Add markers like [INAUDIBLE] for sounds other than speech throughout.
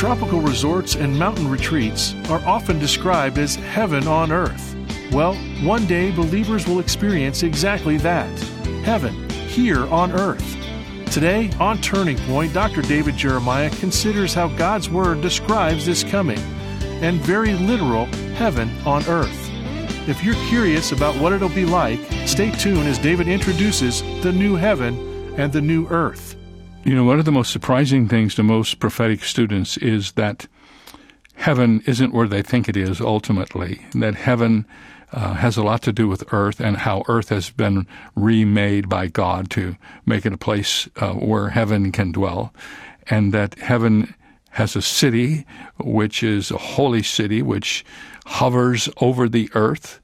Tropical resorts and mountain retreats are often described as heaven on earth. Well, one day believers will experience exactly that heaven here on earth. Today, on Turning Point, Dr. David Jeremiah considers how God's Word describes this coming and very literal heaven on earth. If you're curious about what it'll be like, stay tuned as David introduces the new heaven and the new earth. You know, one of the most surprising things to most prophetic students is that heaven isn't where they think it is ultimately, that heaven uh, has a lot to do with earth and how earth has been remade by God to make it a place uh, where heaven can dwell, and that heaven has a city which is a holy city which hovers over the earth.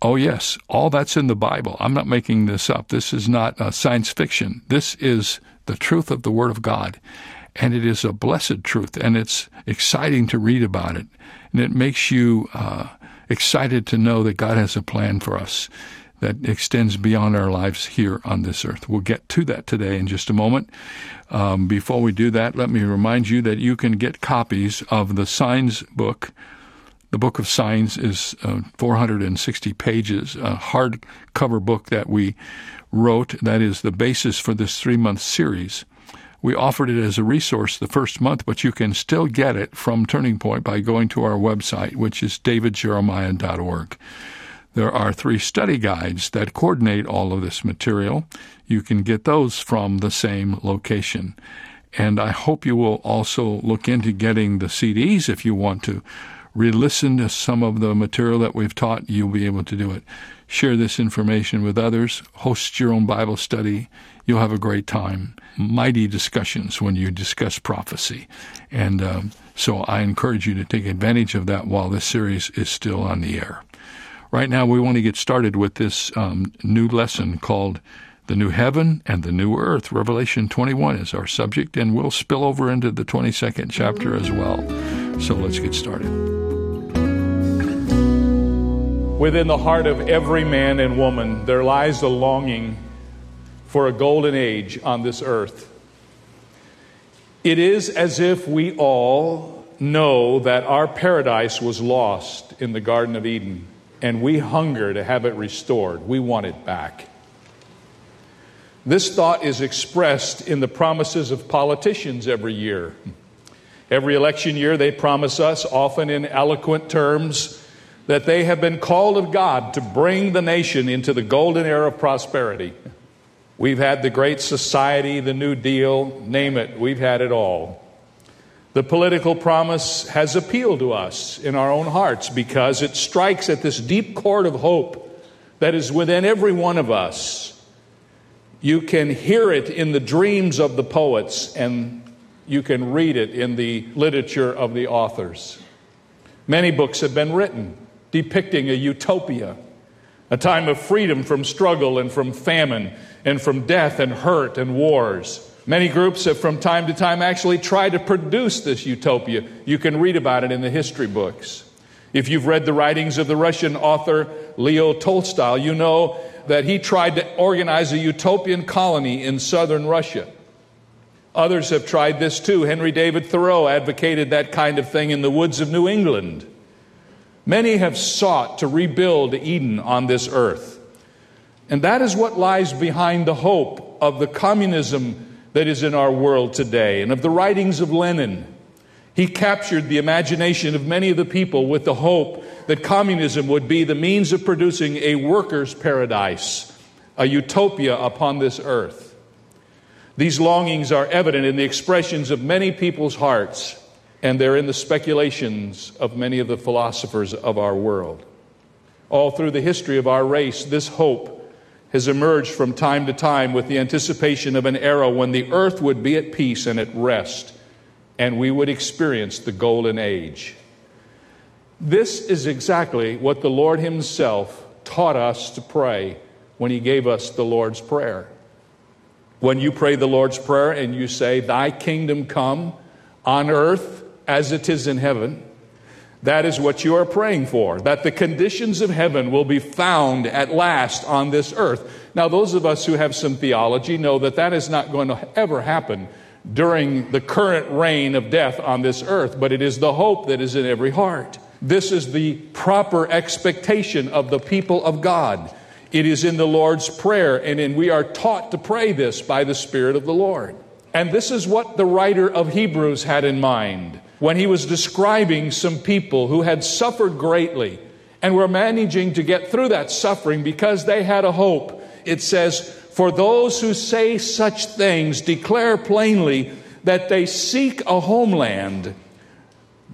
Oh, yes, all that's in the Bible. I'm not making this up. This is not uh, science fiction. This is the truth of the Word of God. And it is a blessed truth, and it's exciting to read about it. And it makes you uh, excited to know that God has a plan for us that extends beyond our lives here on this earth. We'll get to that today in just a moment. Um, before we do that, let me remind you that you can get copies of the Signs book. The Book of Signs is uh, 460 pages, a hardcover book that we wrote that is the basis for this three month series. We offered it as a resource the first month, but you can still get it from Turning Point by going to our website, which is davidjeremiah.org. There are three study guides that coordinate all of this material. You can get those from the same location. And I hope you will also look into getting the CDs if you want to re listen to some of the material that we've taught. You'll be able to do it share this information with others, host your own Bible study. You'll have a great time. Mighty discussions when you discuss prophecy. And um, so I encourage you to take advantage of that while this series is still on the air. Right now, we want to get started with this um, new lesson called The New Heaven and the New Earth. Revelation 21 is our subject, and we'll spill over into the 22nd chapter as well. So let's get started. Within the heart of every man and woman, there lies a longing for a golden age on this earth. It is as if we all know that our paradise was lost in the Garden of Eden, and we hunger to have it restored. We want it back. This thought is expressed in the promises of politicians every year. Every election year, they promise us, often in eloquent terms, that they have been called of God to bring the nation into the golden era of prosperity. We've had the Great Society, the New Deal, name it, we've had it all. The political promise has appealed to us in our own hearts because it strikes at this deep chord of hope that is within every one of us. You can hear it in the dreams of the poets, and you can read it in the literature of the authors. Many books have been written depicting a utopia, a time of freedom from struggle and from famine and from death and hurt and wars. Many groups have from time to time actually tried to produce this utopia. You can read about it in the history books. If you've read the writings of the Russian author Leo Tolstoy, you know that he tried to organize a utopian colony in southern Russia. Others have tried this too. Henry David Thoreau advocated that kind of thing in the woods of New England. Many have sought to rebuild Eden on this earth. And that is what lies behind the hope of the communism that is in our world today and of the writings of Lenin. He captured the imagination of many of the people with the hope that communism would be the means of producing a worker's paradise, a utopia upon this earth. These longings are evident in the expressions of many people's hearts and they're in the speculations of many of the philosophers of our world. All through the history of our race, this hope has emerged from time to time with the anticipation of an era when the earth would be at peace and at rest, and we would experience the golden age. This is exactly what the Lord Himself taught us to pray when He gave us the Lord's Prayer. When you pray the Lord's Prayer and you say, Thy kingdom come on earth as it is in heaven. That is what you are praying for, that the conditions of heaven will be found at last on this earth. Now, those of us who have some theology know that that is not going to ever happen during the current reign of death on this earth, but it is the hope that is in every heart. This is the proper expectation of the people of God. It is in the Lord's Prayer, and in, we are taught to pray this by the Spirit of the Lord. And this is what the writer of Hebrews had in mind when he was describing some people who had suffered greatly and were managing to get through that suffering because they had a hope. It says, For those who say such things declare plainly that they seek a homeland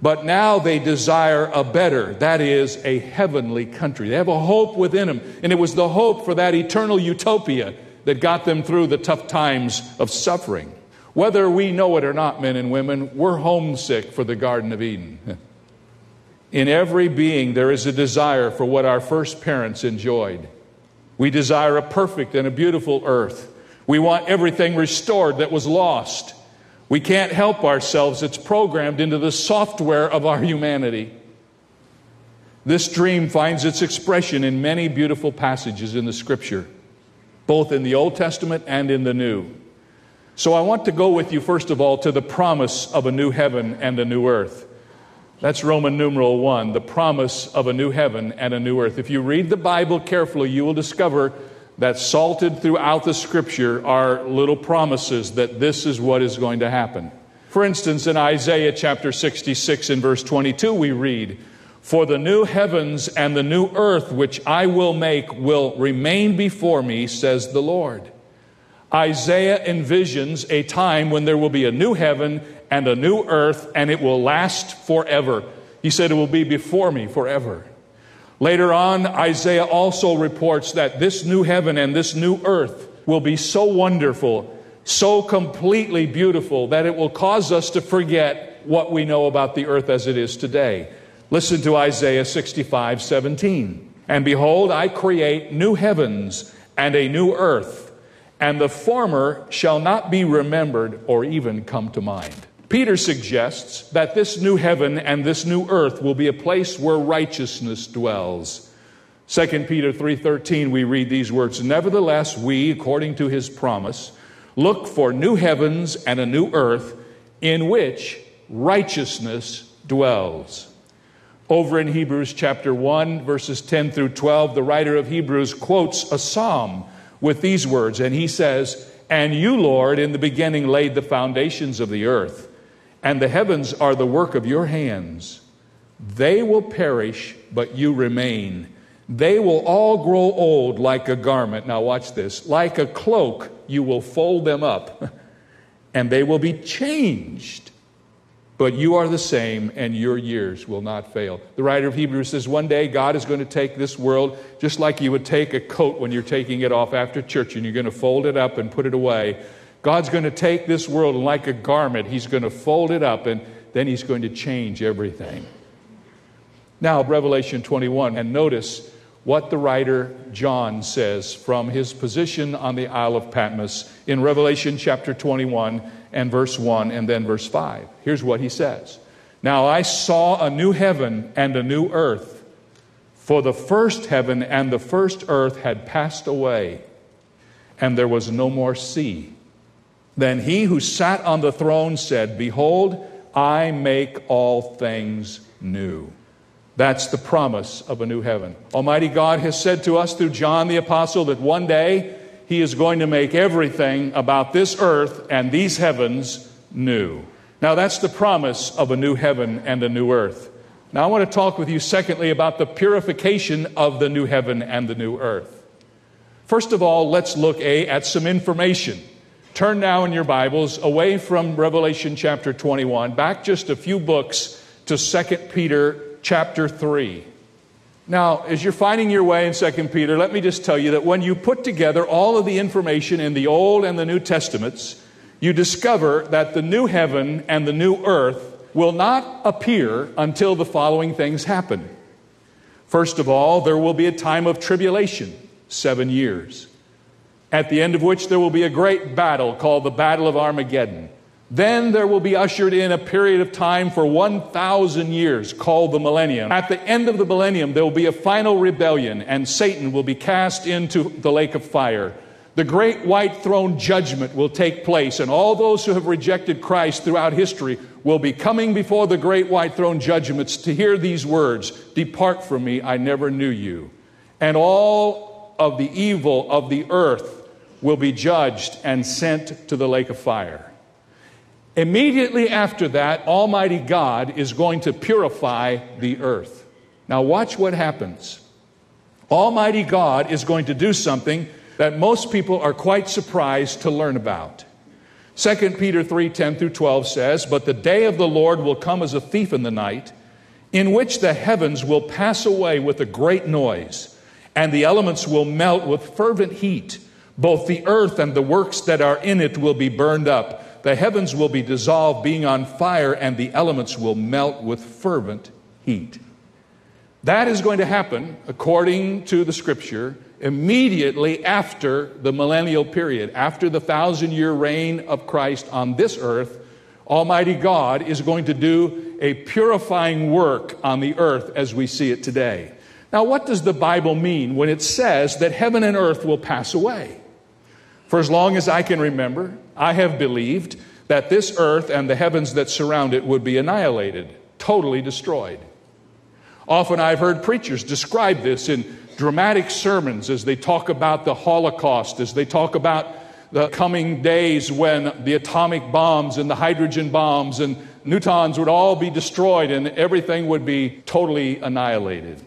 but now they desire a better, that is, a heavenly country. They have a hope within them. And it was the hope for that eternal utopia that got them through the tough times of suffering. Whether we know it or not, men and women, we're homesick for the Garden of Eden. [LAUGHS] In every being, there is a desire for what our first parents enjoyed. We desire a perfect and a beautiful earth. We want everything restored that was lost. We can't help ourselves, it's programmed into the software of our humanity. This dream finds its expression in many beautiful passages in the scripture, both in the Old Testament and in the New. So I want to go with you, first of all, to the promise of a new heaven and a new earth. That's Roman numeral one, the promise of a new heaven and a new earth. If you read the Bible carefully, you will discover that salted throughout the scripture are little promises that this is what is going to happen. For instance, in Isaiah chapter 66 and verse 22, we read, For the new heavens and the new earth which I will make will remain before me, says the Lord. Isaiah envisions a time when there will be a new heaven and a new earth, and it will last forever. He said, It will be before me forever. Later on, Isaiah also reports that this new heaven and this new earth will be so wonderful, so completely beautiful, that it will cause us to forget what we know about the earth as it is today. Listen to Isaiah 65 17. And behold, I create new heavens and a new earth, and the former shall not be remembered or even come to mind. Peter suggests that this new heaven and this new earth will be a place where righteousness dwells. 2 Peter 3:13 we read these words, "Nevertheless we, according to his promise, look for new heavens and a new earth in which righteousness dwells." Over in Hebrews chapter 1 verses 10 through 12, the writer of Hebrews quotes a psalm with these words and he says, "And you, Lord, in the beginning laid the foundations of the earth." And the heavens are the work of your hands. They will perish, but you remain. They will all grow old like a garment. Now, watch this. Like a cloak, you will fold them up, [LAUGHS] and they will be changed. But you are the same, and your years will not fail. The writer of Hebrews says one day God is going to take this world just like you would take a coat when you're taking it off after church, and you're going to fold it up and put it away. God's going to take this world like a garment, He's going to fold it up and then He's going to change everything. Now, Revelation 21, and notice what the writer John says from his position on the Isle of Patmos in Revelation chapter 21 and verse 1 and then verse 5. Here's what he says Now I saw a new heaven and a new earth, for the first heaven and the first earth had passed away, and there was no more sea. Then he who sat on the throne said, Behold, I make all things new. That's the promise of a new heaven. Almighty God has said to us through John the Apostle that one day he is going to make everything about this earth and these heavens new. Now, that's the promise of a new heaven and a new earth. Now, I want to talk with you, secondly, about the purification of the new heaven and the new earth. First of all, let's look A, at some information. Turn now in your Bibles away from Revelation chapter 21, back just a few books to 2 Peter chapter 3. Now, as you're finding your way in 2 Peter, let me just tell you that when you put together all of the information in the Old and the New Testaments, you discover that the new heaven and the new earth will not appear until the following things happen. First of all, there will be a time of tribulation, seven years at the end of which there will be a great battle called the Battle of Armageddon. Then there will be ushered in a period of time for 1,000 years called the millennium. At the end of the millennium, there will be a final rebellion, and Satan will be cast into the lake of fire. The great white throne judgment will take place, and all those who have rejected Christ throughout history will be coming before the great white throne judgments to hear these words Depart from me, I never knew you. And all of the evil of the earth will be judged and sent to the lake of fire. Immediately after that, Almighty God is going to purify the earth. Now, watch what happens. Almighty God is going to do something that most people are quite surprised to learn about. 2 Peter 3 10 through 12 says, But the day of the Lord will come as a thief in the night, in which the heavens will pass away with a great noise, and the elements will melt with fervent heat. Both the earth and the works that are in it will be burned up. The heavens will be dissolved, being on fire, and the elements will melt with fervent heat. That is going to happen, according to the scripture, immediately after the millennial period, after the thousand year reign of Christ on this earth. Almighty God is going to do a purifying work on the earth as we see it today. Now, what does the Bible mean when it says that heaven and earth will pass away? For as long as I can remember, I have believed that this earth and the heavens that surround it would be annihilated, totally destroyed. Often I've heard preachers describe this in dramatic sermons as they talk about the Holocaust, as they talk about the coming days when the atomic bombs and the hydrogen bombs and neutrons would all be destroyed and everything would be totally annihilated.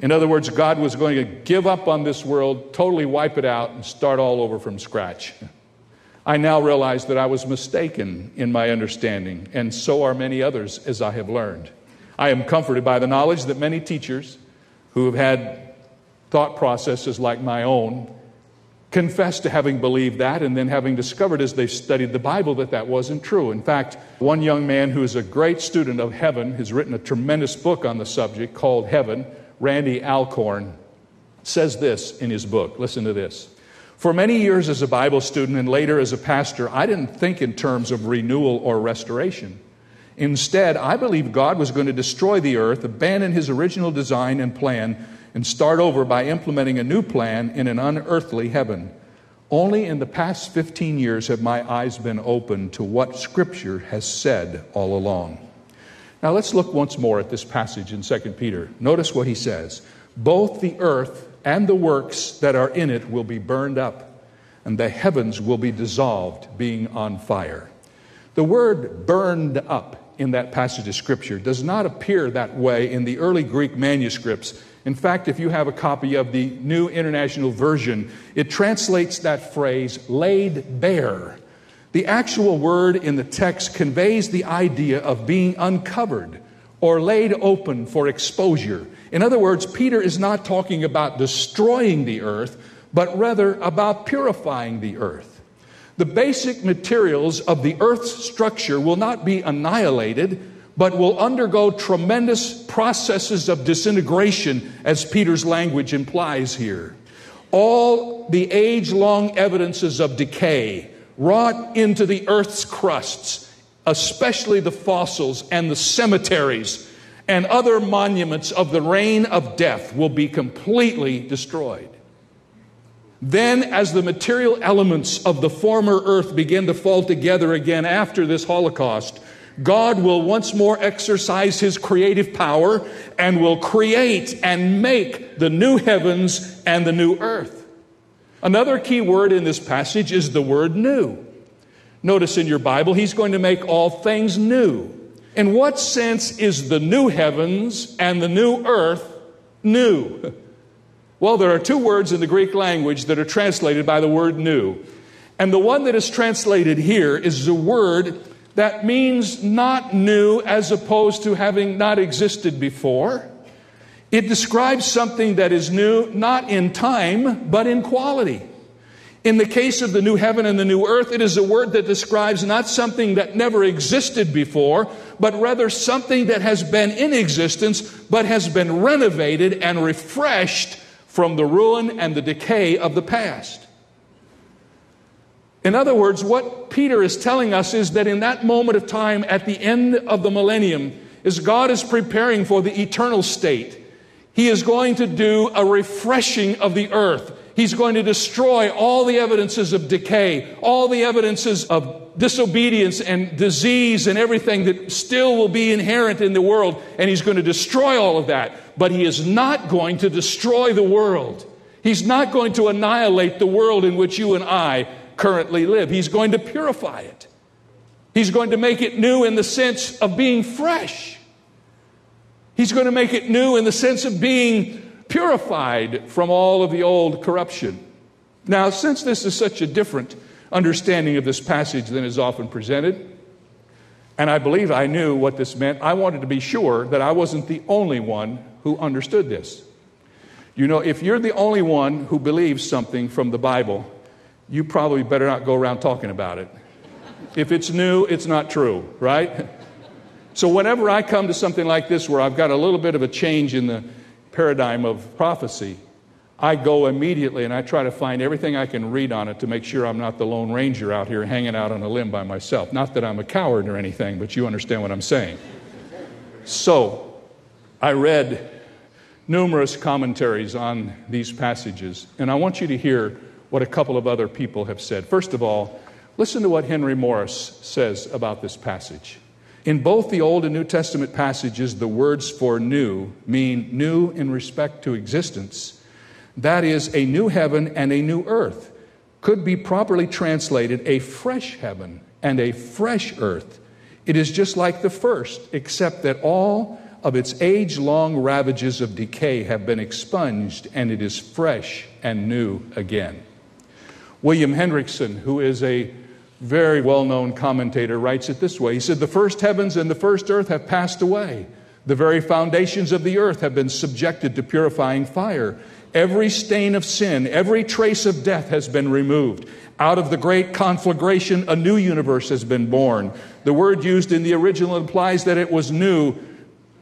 In other words, God was going to give up on this world, totally wipe it out, and start all over from scratch. I now realize that I was mistaken in my understanding, and so are many others, as I have learned. I am comforted by the knowledge that many teachers who have had thought processes like my own confess to having believed that and then having discovered as they've studied the Bible that that wasn't true. In fact, one young man who is a great student of heaven has written a tremendous book on the subject called Heaven, Randy Alcorn, says this in his book. Listen to this. For many years as a Bible student and later as a pastor, I didn't think in terms of renewal or restoration. Instead, I believed God was going to destroy the earth, abandon his original design and plan, and start over by implementing a new plan in an unearthly heaven. Only in the past 15 years have my eyes been opened to what Scripture has said all along. Now let's look once more at this passage in 2 Peter. Notice what he says Both the earth and the works that are in it will be burned up, and the heavens will be dissolved, being on fire. The word burned up in that passage of Scripture does not appear that way in the early Greek manuscripts. In fact, if you have a copy of the New International Version, it translates that phrase laid bare. The actual word in the text conveys the idea of being uncovered or laid open for exposure. In other words, Peter is not talking about destroying the earth, but rather about purifying the earth. The basic materials of the Earth's structure will not be annihilated, but will undergo tremendous processes of disintegration, as Peter's language implies here. All the age long evidences of decay wrought into the Earth's crusts, especially the fossils and the cemeteries and other monuments of the reign of death, will be completely destroyed. Then, as the material elements of the former earth begin to fall together again after this Holocaust, God will once more exercise his creative power and will create and make the new heavens and the new earth. Another key word in this passage is the word new. Notice in your Bible, he's going to make all things new. In what sense is the new heavens and the new earth new? [LAUGHS] Well, there are two words in the Greek language that are translated by the word new. And the one that is translated here is the word that means not new as opposed to having not existed before. It describes something that is new not in time, but in quality. In the case of the new heaven and the new earth, it is a word that describes not something that never existed before, but rather something that has been in existence, but has been renovated and refreshed from the ruin and the decay of the past. In other words, what Peter is telling us is that in that moment of time at the end of the millennium, as God is preparing for the eternal state, He is going to do a refreshing of the earth. He's going to destroy all the evidences of decay, all the evidences of disobedience and disease and everything that still will be inherent in the world. And he's going to destroy all of that. But he is not going to destroy the world. He's not going to annihilate the world in which you and I currently live. He's going to purify it. He's going to make it new in the sense of being fresh. He's going to make it new in the sense of being purified from all of the old corruption. Now, since this is such a different understanding of this passage than is often presented, and I believe I knew what this meant, I wanted to be sure that I wasn't the only one who understood this. You know, if you're the only one who believes something from the Bible, you probably better not go around talking about it. If it's new, it's not true, right? So, whenever I come to something like this where I've got a little bit of a change in the paradigm of prophecy, I go immediately and I try to find everything I can read on it to make sure I'm not the Lone Ranger out here hanging out on a limb by myself. Not that I'm a coward or anything, but you understand what I'm saying. So, I read numerous commentaries on these passages, and I want you to hear what a couple of other people have said. First of all, listen to what Henry Morris says about this passage. In both the Old and New Testament passages, the words for new mean new in respect to existence. That is, a new heaven and a new earth. Could be properly translated a fresh heaven and a fresh earth. It is just like the first, except that all of its age long ravages of decay have been expunged and it is fresh and new again. William Hendrickson, who is a very well known commentator, writes it this way He said, The first heavens and the first earth have passed away. The very foundations of the earth have been subjected to purifying fire. Every stain of sin, every trace of death has been removed. Out of the great conflagration, a new universe has been born. The word used in the original implies that it was new,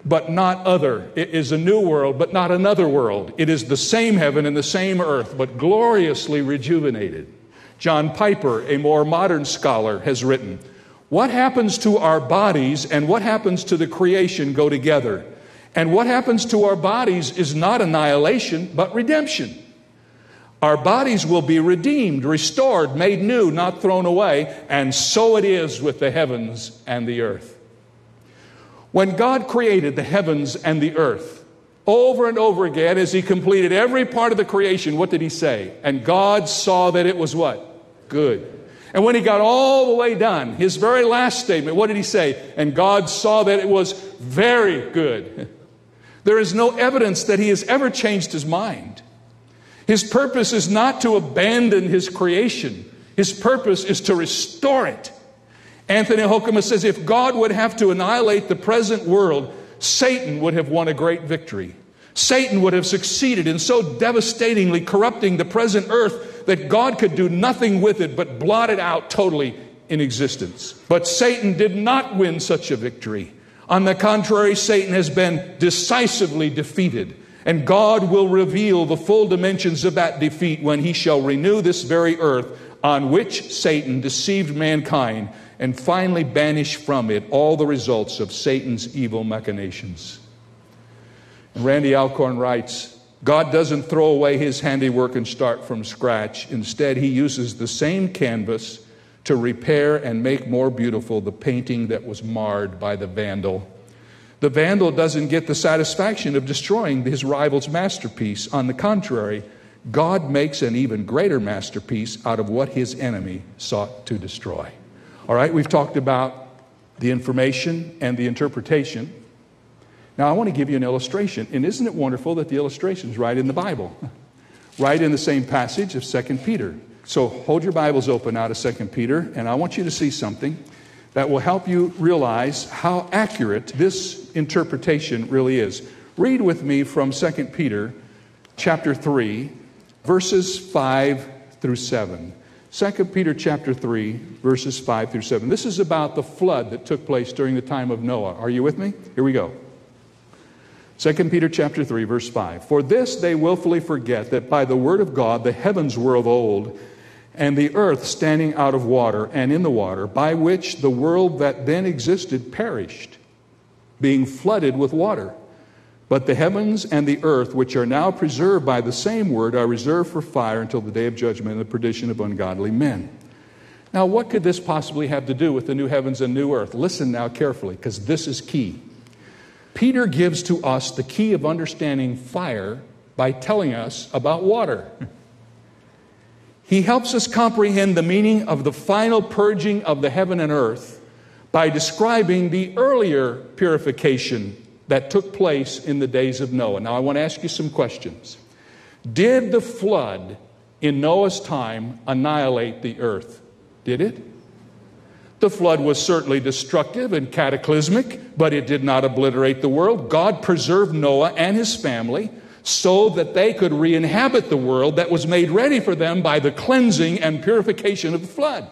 but not other. It is a new world, but not another world. It is the same heaven and the same earth, but gloriously rejuvenated. John Piper, a more modern scholar, has written What happens to our bodies and what happens to the creation go together. And what happens to our bodies is not annihilation, but redemption. Our bodies will be redeemed, restored, made new, not thrown away, and so it is with the heavens and the earth. When God created the heavens and the earth, over and over again, as He completed every part of the creation, what did He say? And God saw that it was what? Good. And when he got all the way done, his very last statement, what did he say? And God saw that it was very good. [LAUGHS] There is no evidence that he has ever changed his mind. His purpose is not to abandon his creation, his purpose is to restore it. Anthony Hoekema says if God would have to annihilate the present world, Satan would have won a great victory. Satan would have succeeded in so devastatingly corrupting the present earth that God could do nothing with it but blot it out totally in existence. But Satan did not win such a victory. On the contrary, Satan has been decisively defeated. And God will reveal the full dimensions of that defeat when he shall renew this very earth on which Satan deceived mankind and finally banish from it all the results of Satan's evil machinations. Randy Alcorn writes God doesn't throw away his handiwork and start from scratch. Instead, he uses the same canvas to repair and make more beautiful the painting that was marred by the vandal. The vandal doesn't get the satisfaction of destroying his rival's masterpiece. On the contrary, God makes an even greater masterpiece out of what his enemy sought to destroy. All right, we've talked about the information and the interpretation. Now, I want to give you an illustration. And isn't it wonderful that the illustration is right in the Bible? [LAUGHS] right in the same passage of 2 Peter. So hold your Bibles open now to 2 Peter, and I want you to see something that will help you realize how accurate this interpretation really is. Read with me from 2 Peter chapter 3, verses 5 through 7. 2 Peter chapter 3, verses 5 through 7. This is about the flood that took place during the time of Noah. Are you with me? Here we go. 2 Peter chapter 3 verse 5 For this they willfully forget that by the word of God the heavens were of old and the earth standing out of water and in the water by which the world that then existed perished being flooded with water But the heavens and the earth, which are now preserved by the same word, are reserved for fire until the day of judgment and the perdition of ungodly men. Now, what could this possibly have to do with the new heavens and new earth? Listen now carefully, because this is key. Peter gives to us the key of understanding fire by telling us about water. He helps us comprehend the meaning of the final purging of the heaven and earth by describing the earlier purification that took place in the days of Noah. Now, I want to ask you some questions. Did the flood in Noah's time annihilate the earth? Did it? The flood was certainly destructive and cataclysmic, but it did not obliterate the world. God preserved Noah and his family so that they could re inhabit the world that was made ready for them by the cleansing and purification of the flood.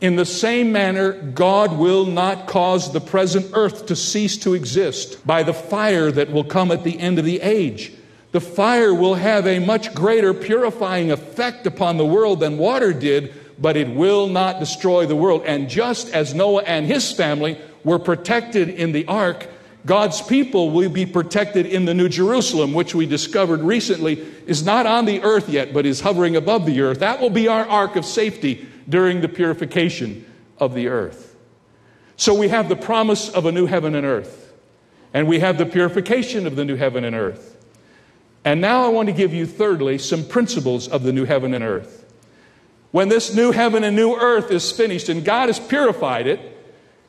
In the same manner, God will not cause the present earth to cease to exist by the fire that will come at the end of the age. The fire will have a much greater purifying effect upon the world than water did, but it will not destroy the world. And just as Noah and his family were protected in the ark, God's people will be protected in the New Jerusalem, which we discovered recently is not on the earth yet, but is hovering above the earth. That will be our ark of safety during the purification of the earth. So we have the promise of a new heaven and earth, and we have the purification of the new heaven and earth. And now I want to give you, thirdly, some principles of the new heaven and earth. When this new heaven and new earth is finished and God has purified it,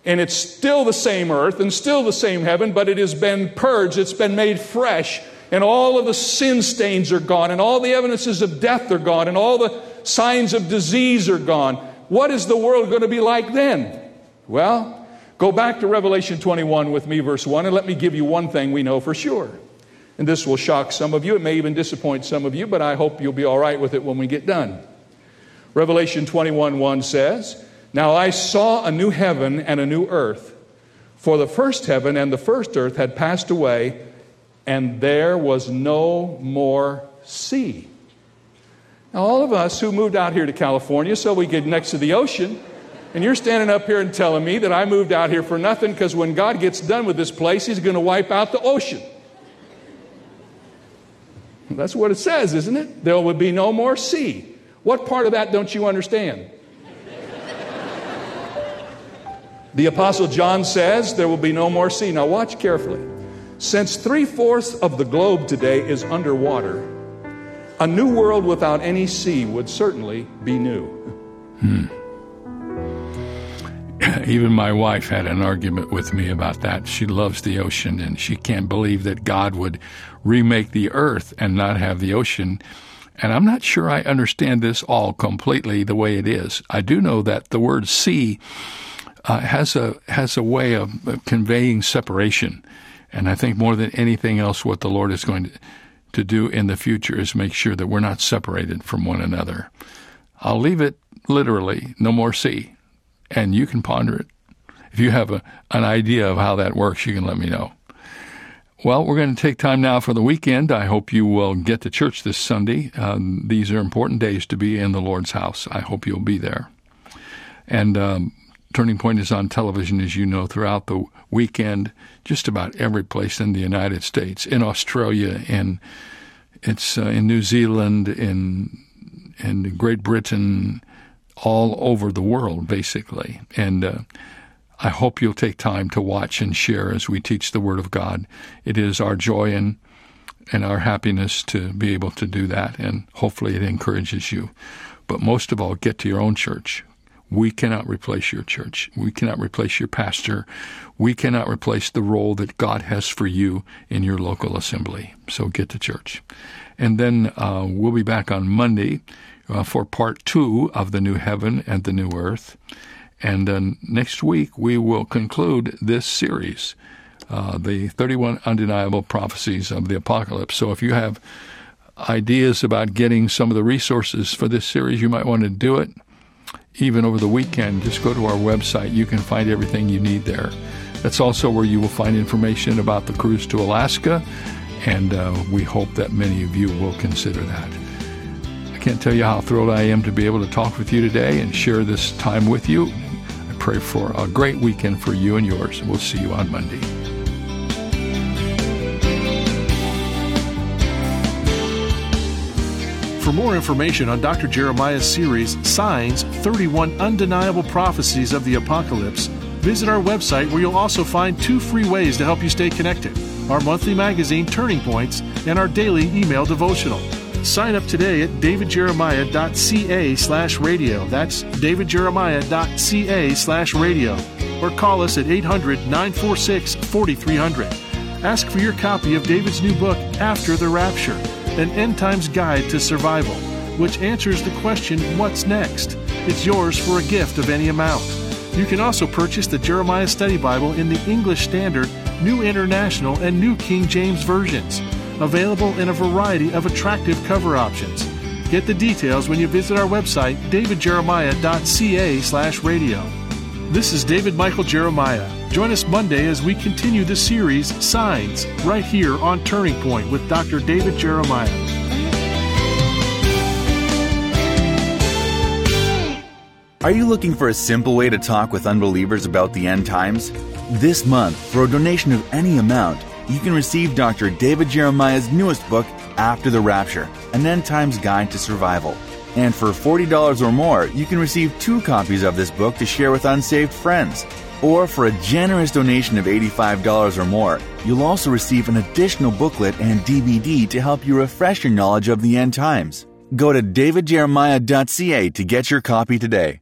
and it's still the same earth and still the same heaven, but it has been purged, it's been made fresh, and all of the sin stains are gone, and all the evidences of death are gone, and all the signs of disease are gone. What is the world going to be like then? Well, go back to Revelation 21 with me, verse 1, and let me give you one thing we know for sure. And this will shock some of you. It may even disappoint some of you, but I hope you'll be all right with it when we get done. Revelation 21 1 says, Now I saw a new heaven and a new earth, for the first heaven and the first earth had passed away, and there was no more sea. Now, all of us who moved out here to California so we get next to the ocean, and you're standing up here and telling me that I moved out here for nothing because when God gets done with this place, He's going to wipe out the ocean. That's what it says, isn't it? There will be no more sea. What part of that don't you understand? the Apostle John says there will be no more sea. Now, watch carefully. Since three fourths of the globe today is underwater, a new world without any sea would certainly be new. Hmm. [CLEARS THROAT] Even my wife had an argument with me about that. She loves the ocean and she can't believe that God would remake the earth and not have the ocean. And I'm not sure I understand this all completely the way it is. I do know that the word sea uh, has a has a way of conveying separation, and I think more than anything else, what the Lord is going to to do in the future is make sure that we're not separated from one another. I'll leave it literally, no more sea, and you can ponder it. If you have a, an idea of how that works, you can let me know. Well, we're going to take time now for the weekend. I hope you will get to church this Sunday. Um, these are important days to be in the Lord's house. I hope you'll be there. And um, Turning Point is on television, as you know, throughout the weekend, just about every place in the United States, in Australia, in it's uh, in New Zealand, in in Great Britain, all over the world, basically. And uh, I hope you'll take time to watch and share as we teach the Word of God. It is our joy and and our happiness to be able to do that, and hopefully it encourages you. But most of all, get to your own church. We cannot replace your church. We cannot replace your pastor. We cannot replace the role that God has for you in your local assembly. So get to church. And then uh, we'll be back on Monday uh, for part two of the new heaven and the new earth. And then next week we will conclude this series, uh, the 31 undeniable prophecies of the apocalypse. So if you have ideas about getting some of the resources for this series, you might want to do it even over the weekend, just go to our website. You can find everything you need there. That's also where you will find information about the cruise to Alaska, and uh, we hope that many of you will consider that. I can't tell you how thrilled I am to be able to talk with you today and share this time with you pray for a great weekend for you and yours. We'll see you on Monday. For more information on Dr. Jeremiah's series, Signs 31 Undeniable Prophecies of the Apocalypse, visit our website where you'll also find two free ways to help you stay connected our monthly magazine, Turning Points, and our daily email devotional. Sign up today at davidjeremiah.ca slash radio. That's davidjeremiah.ca slash radio. Or call us at 800 946 4300. Ask for your copy of David's new book, After the Rapture, an end times guide to survival, which answers the question, What's next? It's yours for a gift of any amount. You can also purchase the Jeremiah Study Bible in the English Standard, New International, and New King James versions available in a variety of attractive cover options. Get the details when you visit our website, davidjeremiah.ca slash radio. This is David Michael Jeremiah. Join us Monday as we continue the series Signs right here on Turning Point with Dr. David Jeremiah. Are you looking for a simple way to talk with unbelievers about the end times? This month, for a donation of any amount, you can receive Dr. David Jeremiah's newest book, After the Rapture An End Times Guide to Survival. And for $40 or more, you can receive two copies of this book to share with unsaved friends. Or for a generous donation of $85 or more, you'll also receive an additional booklet and DVD to help you refresh your knowledge of the end times. Go to davidjeremiah.ca to get your copy today.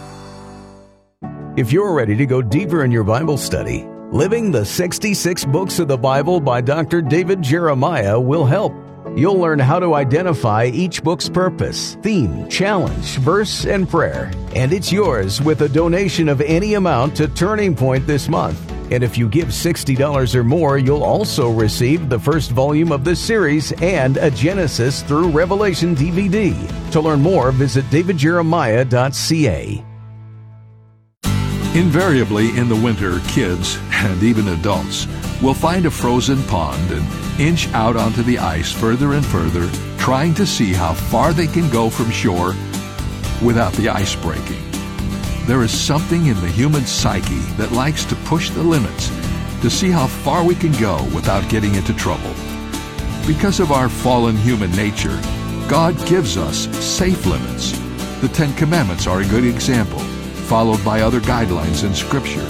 If you're ready to go deeper in your Bible study, Living the 66 Books of the Bible by Dr. David Jeremiah will help. You'll learn how to identify each book's purpose, theme, challenge, verse, and prayer. And it's yours with a donation of any amount to Turning Point this month. And if you give $60 or more, you'll also receive the first volume of this series and a Genesis through Revelation DVD. To learn more, visit davidjeremiah.ca. Invariably in the winter, kids, and even adults, will find a frozen pond and inch out onto the ice further and further, trying to see how far they can go from shore without the ice breaking. There is something in the human psyche that likes to push the limits to see how far we can go without getting into trouble. Because of our fallen human nature, God gives us safe limits. The Ten Commandments are a good example followed by other guidelines in Scripture.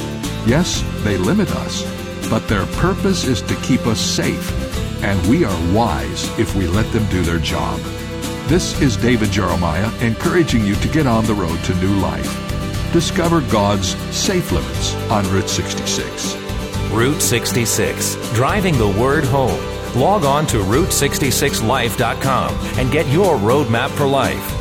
Yes, they limit us, but their purpose is to keep us safe, and we are wise if we let them do their job. This is David Jeremiah encouraging you to get on the road to new life. Discover God's safe limits on Route 66. Route 66, driving the word home. Log on to Route66Life.com and get your roadmap for life.